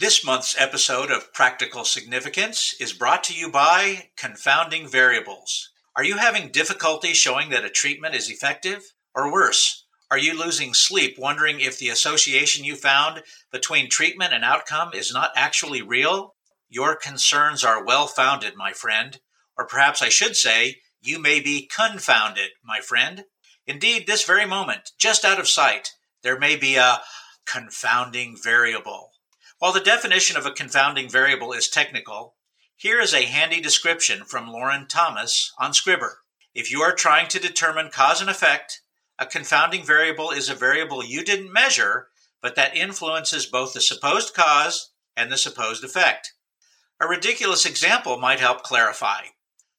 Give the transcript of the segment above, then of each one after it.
This month's episode of Practical Significance is brought to you by Confounding Variables. Are you having difficulty showing that a treatment is effective? Or worse, are you losing sleep wondering if the association you found between treatment and outcome is not actually real? Your concerns are well founded, my friend. Or perhaps I should say, you may be confounded, my friend. Indeed, this very moment, just out of sight, there may be a confounding variable. While the definition of a confounding variable is technical, here is a handy description from Lauren Thomas on Scribbr. If you are trying to determine cause and effect, a confounding variable is a variable you didn't measure, but that influences both the supposed cause and the supposed effect. A ridiculous example might help clarify.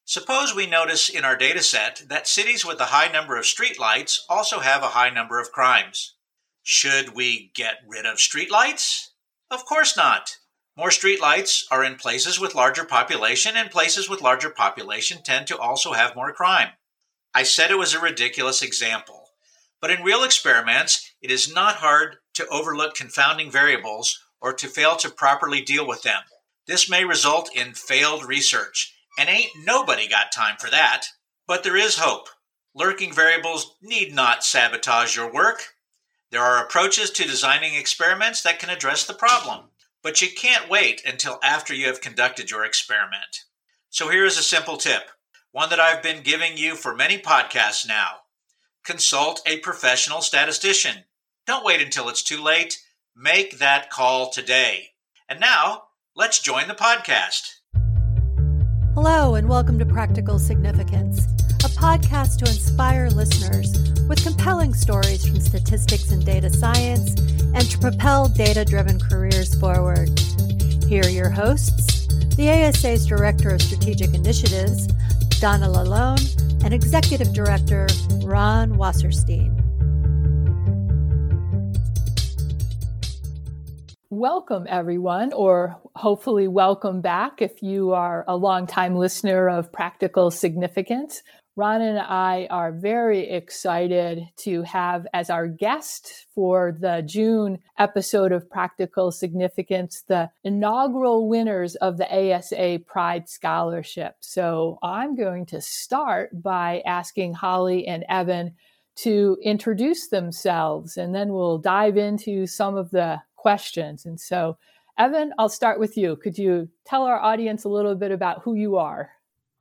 Suppose we notice in our data set that cities with a high number of streetlights also have a high number of crimes. Should we get rid of streetlights? Of course not. More streetlights are in places with larger population, and places with larger population tend to also have more crime. I said it was a ridiculous example, but in real experiments, it is not hard to overlook confounding variables or to fail to properly deal with them. This may result in failed research, and ain't nobody got time for that. But there is hope. Lurking variables need not sabotage your work. There are approaches to designing experiments that can address the problem, but you can't wait until after you have conducted your experiment. So here is a simple tip, one that I've been giving you for many podcasts now. Consult a professional statistician. Don't wait until it's too late. Make that call today. And now, let's join the podcast. Hello, and welcome to Practical Significance a podcast to inspire listeners with compelling stories from statistics and data science and to propel data driven careers forward. Here are your hosts the ASA's Director of Strategic Initiatives, Donna LaLonde, and Executive Director, Ron Wasserstein. Welcome, everyone, or hopefully welcome back if you are a longtime listener of Practical Significance. Ron and I are very excited to have as our guest for the June episode of Practical Significance the inaugural winners of the ASA Pride Scholarship. So I'm going to start by asking Holly and Evan to introduce themselves and then we'll dive into some of the questions. And so, Evan, I'll start with you. Could you tell our audience a little bit about who you are?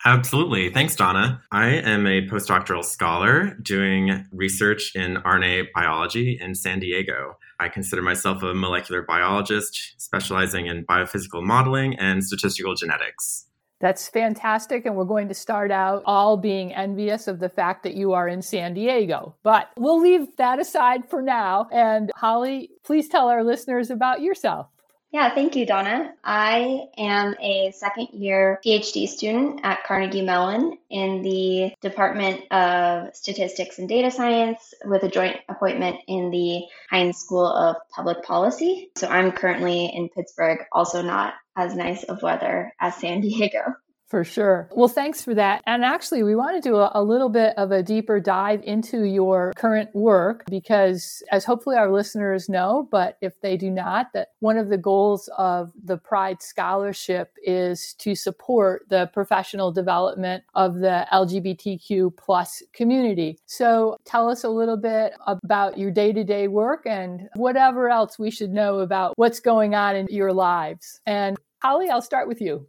Absolutely. Thanks, Donna. I am a postdoctoral scholar doing research in RNA biology in San Diego. I consider myself a molecular biologist specializing in biophysical modeling and statistical genetics. That's fantastic. And we're going to start out all being envious of the fact that you are in San Diego. But we'll leave that aside for now. And Holly, please tell our listeners about yourself. Yeah, thank you, Donna. I am a second year PhD student at Carnegie Mellon in the Department of Statistics and Data Science with a joint appointment in the Heinz School of Public Policy. So I'm currently in Pittsburgh, also not as nice of weather as San Diego. For sure. Well, thanks for that. And actually, we want to do a, a, little bit of a deeper dive into your current work because, as hopefully our listeners know, but if they do not, that one of the goals of the Pride Scholarship is to support the professional development of the LGBTQ plus community. So, tell us a little bit about your day to day work and whatever else we should know about what's going on in your lives. And Holly, I'll start with you.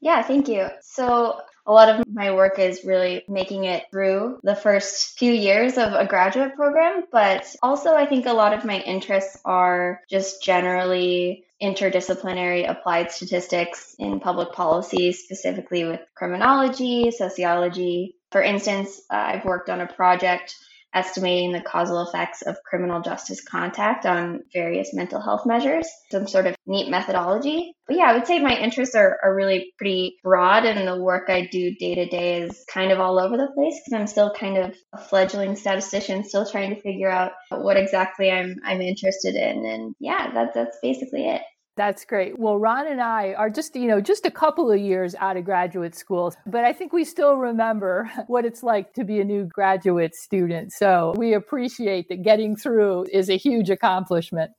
Yeah, thank you. So, a lot of my work is really making it through the first few years of a graduate program, but also I think a lot of my interests are just generally interdisciplinary applied statistics in public policy, specifically with criminology, sociology. For instance, uh, I've worked on a project estimating the causal effects of criminal justice contact on various mental health measures, some sort of neat methodology. But yeah, I would say my interests are, are really pretty broad, and the work I do day to day is kind of all over the place because I'm still kind of a fledgling statistician, still trying to figure out what exactly I'm I'm interested in. And yeah, that, that's basically it. That's great. Well, Ron and I are just, you know, just a couple of years out of graduate school, but I think we still remember what it's like to be a new graduate student. So we appreciate that getting through is a huge accomplishment.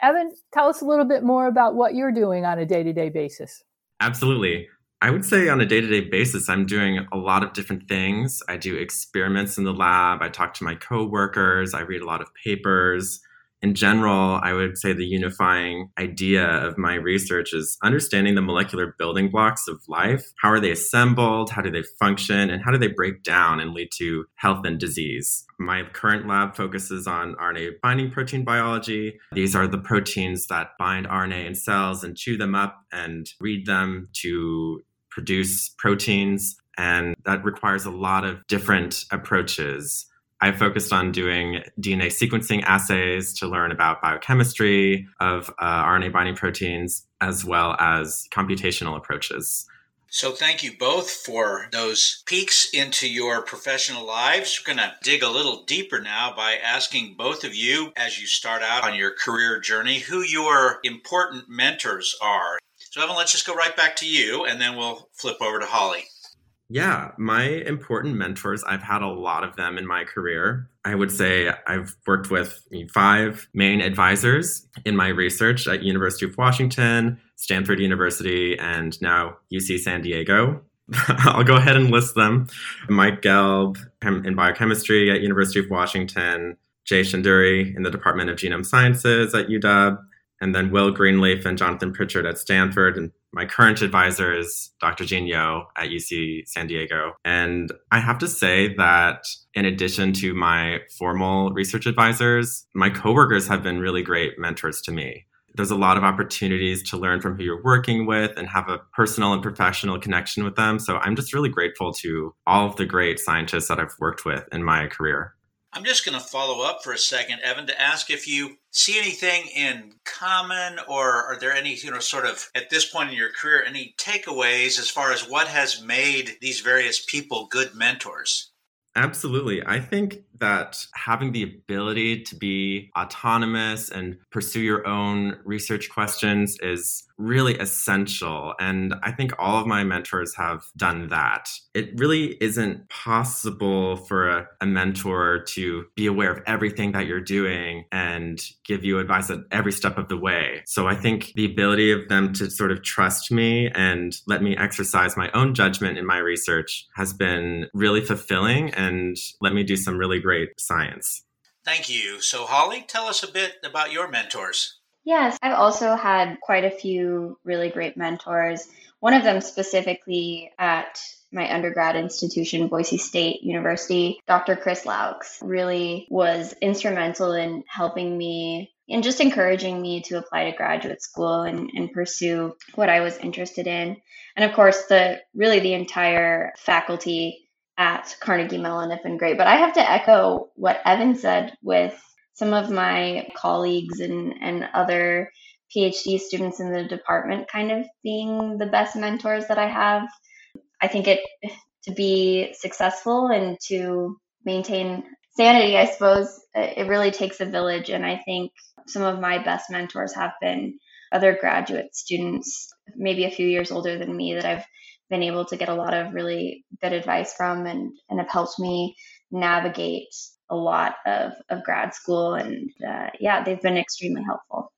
Evan, tell us a little bit more about what you're doing on a day to day basis. Absolutely. I would say on a day to day basis, I'm doing a lot of different things. I do experiments in the lab, I talk to my coworkers, I read a lot of papers in general, I would say the unifying idea of my research is understanding the molecular building blocks of life. How are they assembled? How do they function? And how do they break down and lead to health and disease? My current lab focuses on RNA binding protein biology. These are the proteins that bind RNA in cells and chew them up and read them to produce proteins. And that requires a lot of different approaches. I focused on doing DNA sequencing assays to learn about biochemistry of uh, RNA binding proteins, as well as computational approaches. So, thank you both for those peeks into your professional lives. We're going to dig a little deeper now by asking both of you, as you start out on your career journey, who your important mentors are. So, Evan, let's just go right back to you, and then we'll flip over to Holly. Yeah, my important mentors, I've had a lot of them in my career. I would say I've worked with five main advisors in my research at University of Washington, Stanford University, and now UC San Diego. I'll go ahead and list them. Mike Gelb in biochemistry at University of Washington, Jay Shendure in the Department of Genome Sciences at UW, and then Will Greenleaf and Jonathan Pritchard at Stanford, and my current advisor is Dr. Gene Yeo at UC San Diego. And I have to say that in addition to my formal research advisors, my coworkers have been really great mentors to me. There's a lot of opportunities to learn from who you're working with and have a personal and professional connection with them. So I'm just really grateful to all of the great scientists that I've worked with in my career. I'm just going to follow up for a second, Evan, to ask if you see anything in common or are there any, you know, sort of at this point in your career, any takeaways as far as what has made these various people good mentors? Absolutely. I think that having the ability to be autonomous and pursue your own research questions is really essential. And I think all of my mentors have done that. It really isn't possible for a, a, mentor to be aware of everything that you're doing and give you advice at every step of the way. So I think the ability of them to sort of trust me and let me exercise my own judgment in my research has been really fulfilling and let me do some really great science. Thank you. So, Holly, tell us a bit about your mentors. Yes, I've also had quite a few really great mentors. One of them specifically at my undergrad institution, Boise State University, Dr. Chris Laux, really was instrumental in helping me and just encouraging me to apply to graduate school and, and pursue what I was interested in. And of course, the really the entire faculty at Carnegie Mellon have been great. But I have to echo what Evan said with some of my colleagues and, and other PhD students in the department kind of being the best mentors that I have. I think it to be successful and to maintain sanity, I suppose, it really takes a village. And I think some of my best mentors have been other graduate students, maybe a few years older than me, that I've been able to get a lot of really good advice from and, and have helped me navigate a lot of, of grad school. And uh, yeah, they've been extremely helpful.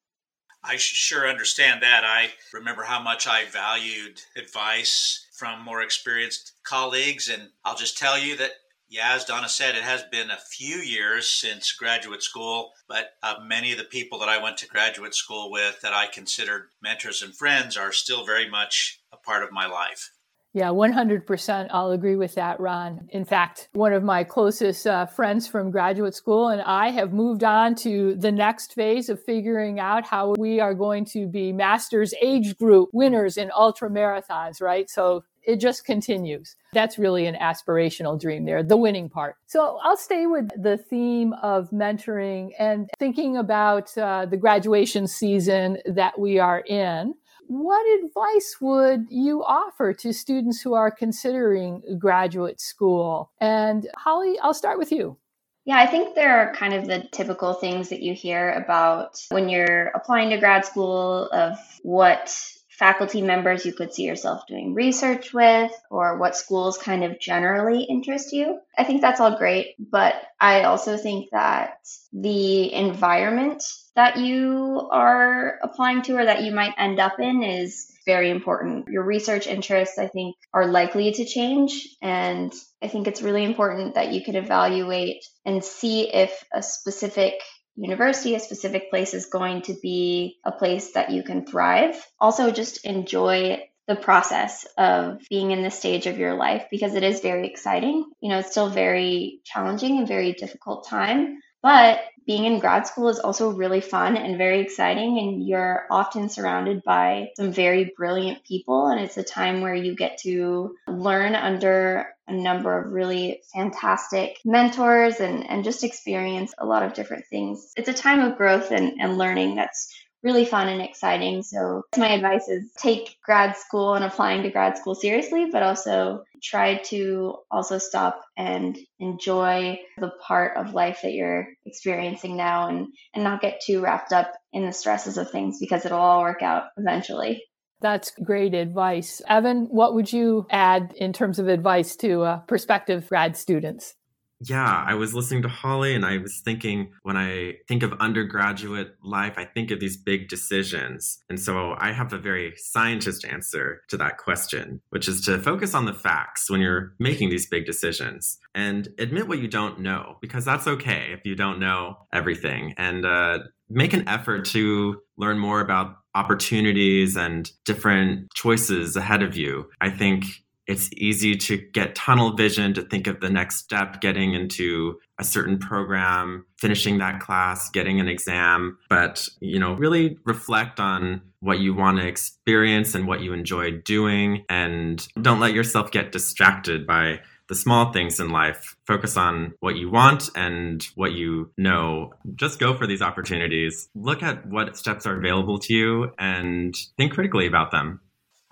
I sure understand that. I remember how much I valued advice from more experienced colleagues. And I'll just tell you that, yeah, as Donna said, it has been a few years since graduate school, but uh, many of the people that I went to graduate school with that I considered mentors and friends are still very much a part of my life. Yeah, 100%. I'll agree with that, Ron. In fact, one of my closest uh, friends from graduate school and I have moved on to the next phase of figuring out how we are going to be masters age group winners in ultra marathons, right? So it just continues. That's really an aspirational dream there, the winning part. So I'll stay with the theme of mentoring and thinking about uh, the graduation season that we are in. What advice would you offer to students who are considering graduate school? And Holly, I'll start with you. Yeah, I think there are kind of the typical things that you hear about when you're applying to grad school of what faculty members you could see yourself doing research with or what schools kind of generally interest you. I think that's all great, but I also think that the environment that you are applying to or that you might end up in is very important. Your research interests, I think, are likely to change. And I think it's really important that you can evaluate and see if a specific university, a specific place is going to be a place that you can thrive. Also, just enjoy the process of being in this stage of your life because it is very exciting. You know, it's still very challenging and very difficult time, but being in grad school is also really fun and very exciting and you're often surrounded by some very brilliant people and it's a time where you get to learn under a number of really fantastic mentors and, and just experience a lot of different things. It's a time of growth and, and learning that's really fun and exciting. So my advice is take grad school and applying to grad school seriously, but also try to also stop and enjoy the part of life that you're experiencing now and, and not get too wrapped up in the stresses of things because it'll all work out eventually. That's great advice. Evan, what would you add in terms of advice to uh, prospective grad students? Yeah, I was listening to Holly and I was thinking when I think of undergraduate life, I think of these big decisions. And so I have a very scientist answer to that question, which is to focus on the facts when you're making these big decisions and admit what you don't know, because that's okay if you don't know everything. And uh, make an effort to learn more about opportunities and different choices ahead of you. I think it's easy to get tunnel vision to think of the next step getting into a certain program finishing that class getting an exam. But you know really reflect on what you want to experience and what you enjoy doing. And don't let yourself get distracted by the small things in life. Focus on what you want and what you know. Just go for these opportunities. Look at what steps are available to you and think critically about them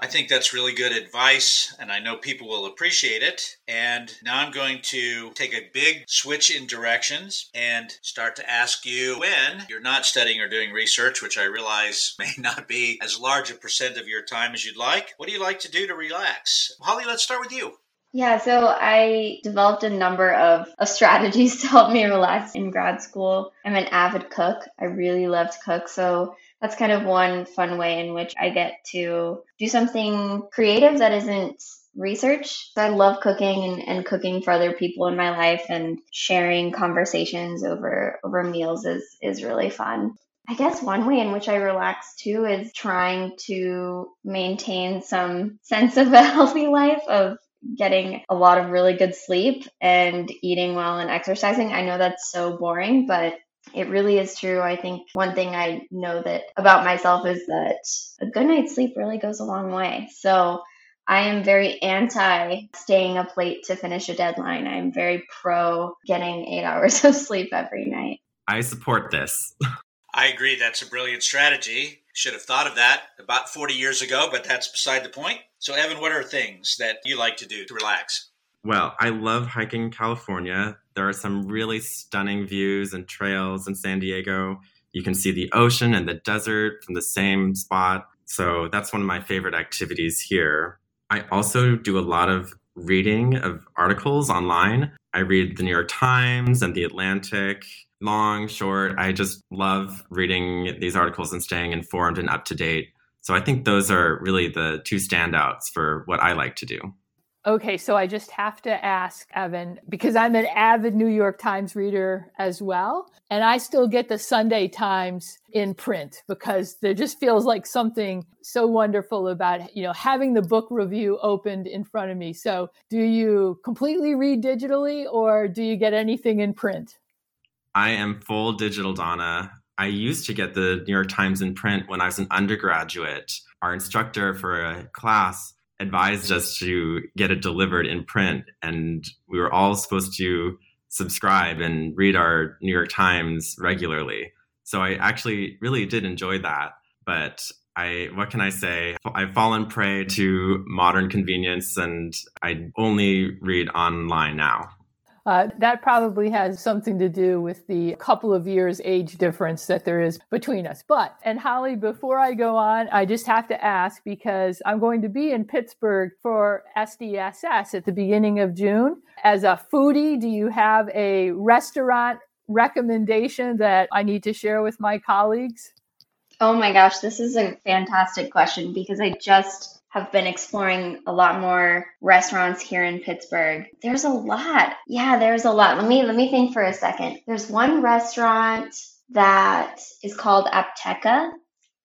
I think that's really good advice, and I know people will appreciate it. And now I'm going to take a big switch in directions and start to ask you when you're not studying or doing research, which I realize may not be as large a percent of your time as you'd like. What do you like to do to relax? Holly, let's start with you. Yeah, so I developed a number of, of strategies to help me relax in grad school. I'm an avid cook. I really love to cook. So that's kind of one fun way in which I get to do something creative that isn't research. I love cooking and, and cooking for other people in my life and sharing conversations over over meals is is really fun. I guess one way in which I relax too is trying to maintain some sense of a healthy life of getting a lot of really good sleep and eating well and exercising. I know that's so boring, but it really is true. I think one thing I know that about myself is that a good night's sleep really goes a long way. So I am very anti staying up late to finish a deadline. I'm very pro getting eight hours of sleep every night. I support this. I agree. That's a brilliant strategy. Should have thought of that about 40 years ago, but that's beside the point. So, Evan, what are things that you like to do to relax? Well, I love hiking in California. There are some really stunning views and trails in San Diego. You can see the ocean and the desert from the same spot. So that's one of my favorite activities here. I also do a lot of reading of articles online. I read the New York Times and the Atlantic, long, short. I just love reading these articles and staying informed and up to date. So I think those are really the two standouts for what I like to do. Okay, so I just have to ask Evan because I'm an avid New York Times reader as well, and I still get the Sunday Times in print because there just feels like something so wonderful about you know having the book review opened in front of me. So, do you completely read digitally or do you get anything in print? I am full digital, Donna. I used to get the New York Times in print when I was an undergraduate. Our instructor for a class advised us to get it delivered in print, and we were all supposed to subscribe and read our New York Times regularly. So I actually really did enjoy that. But I, what can I say? I've fallen prey to modern convenience and I only read online now. Uh, that probably has something to do with the couple of years age difference that there is between us. But, and Holly, before I go on, I just have to ask because I'm going to be in Pittsburgh for SDSS at the beginning of June. As a foodie, do you have a restaurant recommendation that I need to share with my colleagues? Oh my gosh, this is a fantastic question because I just have been exploring a lot more restaurants here in Pittsburgh. There's a lot. Yeah, there's a lot. Let me let me think for a second. There's one restaurant that is called Apteka.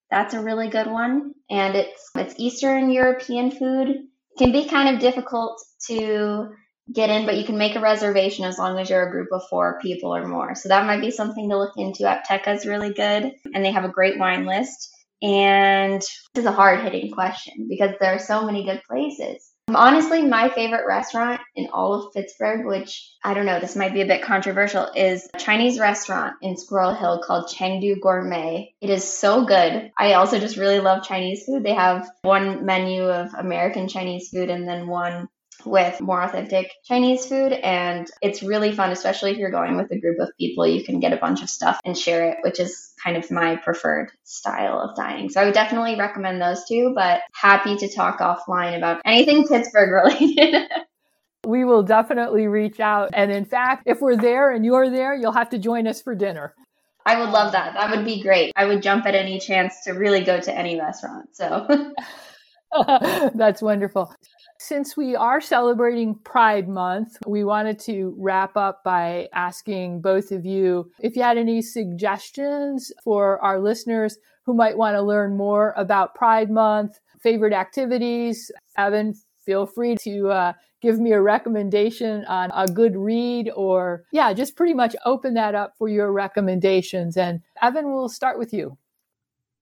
That's a really good one and it's it's Eastern European food. It can be kind of difficult to get in, but you can make a reservation as long as you're a group of four people or more. So that might be something to look into. Apteka is really good, and they have a great wine list. And this is a hard hitting question because there are so many good places. Honestly, my favorite restaurant in all of Pittsburgh, which I don't know, this might be a bit controversial, is a Chinese restaurant in Squirrel Hill called Chengdu Gourmet. It is so good. I also just really love Chinese food. They have one menu of American Chinese food and then one with more authentic Chinese food. And it's really fun, especially if you're going with a group of people. You can get a bunch of stuff and share it, which is kind of my preferred style of dining. So I would definitely recommend those two, but happy to talk offline about anything Pittsburgh related. we will definitely reach out. And in fact, if we're there and you're there, you'll have to join us for dinner. I would love that. That would be great. I would jump at any chance to really go to any restaurant. So that's wonderful. Since we are celebrating Pride Month, we wanted to wrap up by asking both of you if you had any suggestions for our listeners who might want to learn more about Pride Month, favorite activities. Evan, feel free to uh, give me a recommendation on a good read or, yeah, just pretty much open that up for your recommendations. And Evan, we'll start with you.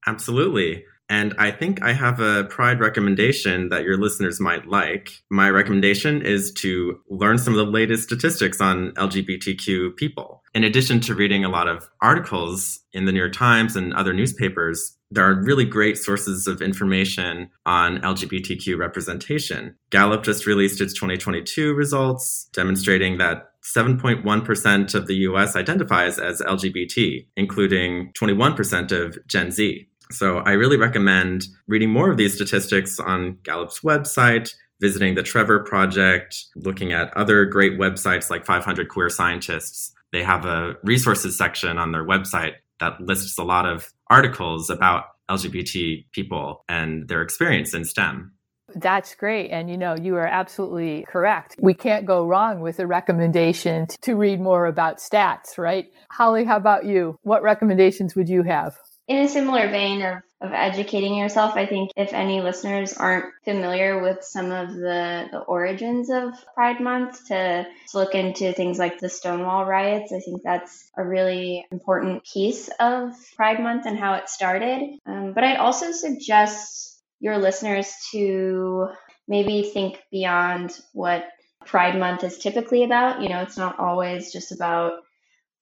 Absolutely. And I think I have a Pride recommendation that your listeners might like. My recommendation is to learn some of the latest statistics on LGBTQ people. In addition to reading a lot of articles in the New York Times and other newspapers, there are really great sources of information on LGBTQ representation. Gallup just released its 2022 results, demonstrating that 7.1% of the US identifies as LGBT, including 21% of Gen Z. So I really recommend reading more of these statistics on Gallup's website, visiting the Trevor Project, looking at other great websites like 500 Queer Scientists. They have a resources section on their website that lists a lot of articles about LGBT people and their experience in STEM. That's great. And you know, you are absolutely correct. We can't go wrong with a recommendation to read more about stats, right? Holly, how about you? What recommendations would you have? In a similar vein of, of educating yourself, I think if any listeners aren't familiar with some of the, the origins of Pride Month, to, to look into things like the Stonewall riots, I think that's a really important piece of Pride Month and how it started. Um, but I'd also suggest your listeners to maybe think beyond what Pride Month is typically about. You know, it's not always just about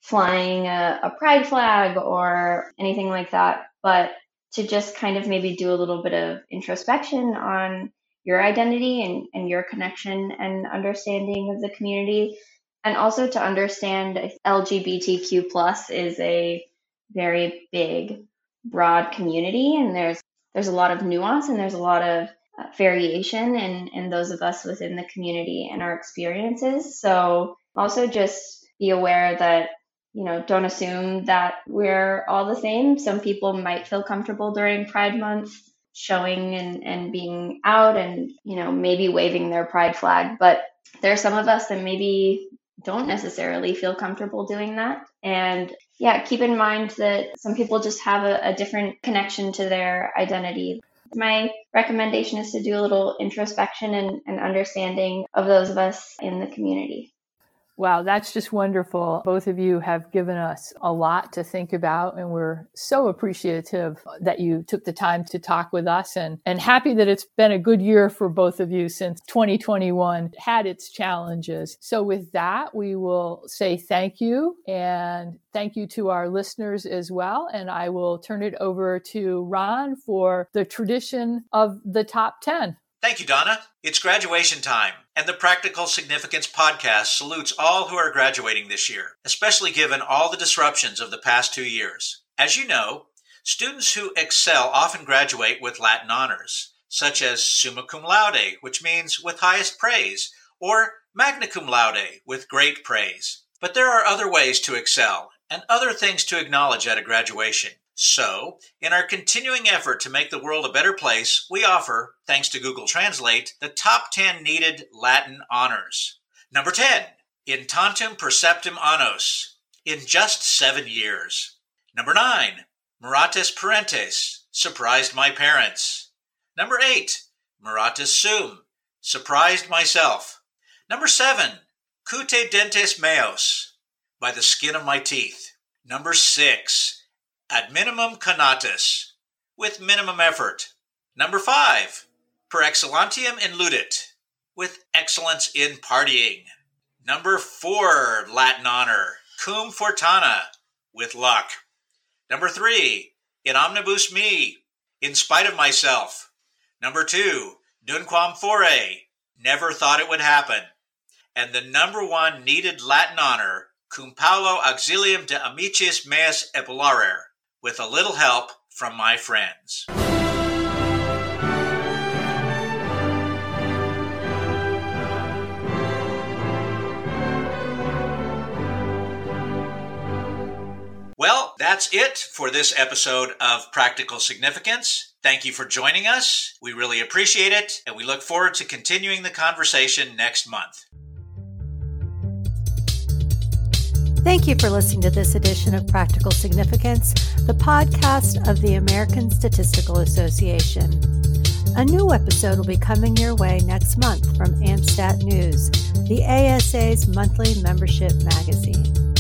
flying a, a pride flag or anything like that, but to just kind of maybe do a little bit of introspection on your identity and, and your connection and understanding of the community. And also to understand lgbtq plus is a very big broad community and there's there's a lot of nuance and there's a lot of uh, variation in in those of us within the community and our experiences. So also just be aware that you know, don't assume that we're all the same. Some people might feel comfortable during Pride Month showing and, and being out and, you know, maybe waving their pride flag. But there are some of us that maybe don't necessarily feel comfortable doing that. And yeah, keep in mind that some people just have a, a different connection to their identity. My recommendation is to do a little introspection and, and understanding of those of us in the community. Wow, that's just wonderful. Both of you have given us a lot to think about, and we're so appreciative that you took the time to talk with us and, and happy that it's been a good year for both of you since 2021 had its challenges. So, with that, we will say thank you and thank you to our listeners as well. And I will turn it over to Ron for the tradition of the top 10. Thank you, Donna. It's graduation time, and the Practical Significance podcast salutes all who are graduating this year, especially given all the disruptions of the past two years. As you know, students who excel often graduate with Latin honors, such as summa cum laude, which means with highest praise, or magna cum laude, with great praise. But there are other ways to excel and other things to acknowledge at a graduation. So, in our continuing effort to make the world a better place, we offer, thanks to Google Translate, the top 10 needed Latin honors. Number 10, in tantum perceptum annos, in just seven years. Number 9, Miratus parentes, surprised my parents. Number 8, Miratus sum, surprised myself. Number 7, Cute dentes meos, by the skin of my teeth. Number 6, ad minimum conatus, with minimum effort. Number five, per excellentiam in ludit, with excellence in partying. Number four, Latin honor, cum fortuna, with luck. Number three, in omnibus me, in spite of myself. Number two, nunquam fore, never thought it would happen. And the number one needed Latin honor, cum Paulo auxilium de amicis meus epularer, with a little help from my friends. Well, that's it for this episode of Practical Significance. Thank you for joining us. We really appreciate it, and we look forward to continuing the conversation next month. Thank you for listening to this edition of Practical Significance, the podcast of the American Statistical Association. A new episode will be coming your way next month from AmStat News, the ASA's monthly membership magazine.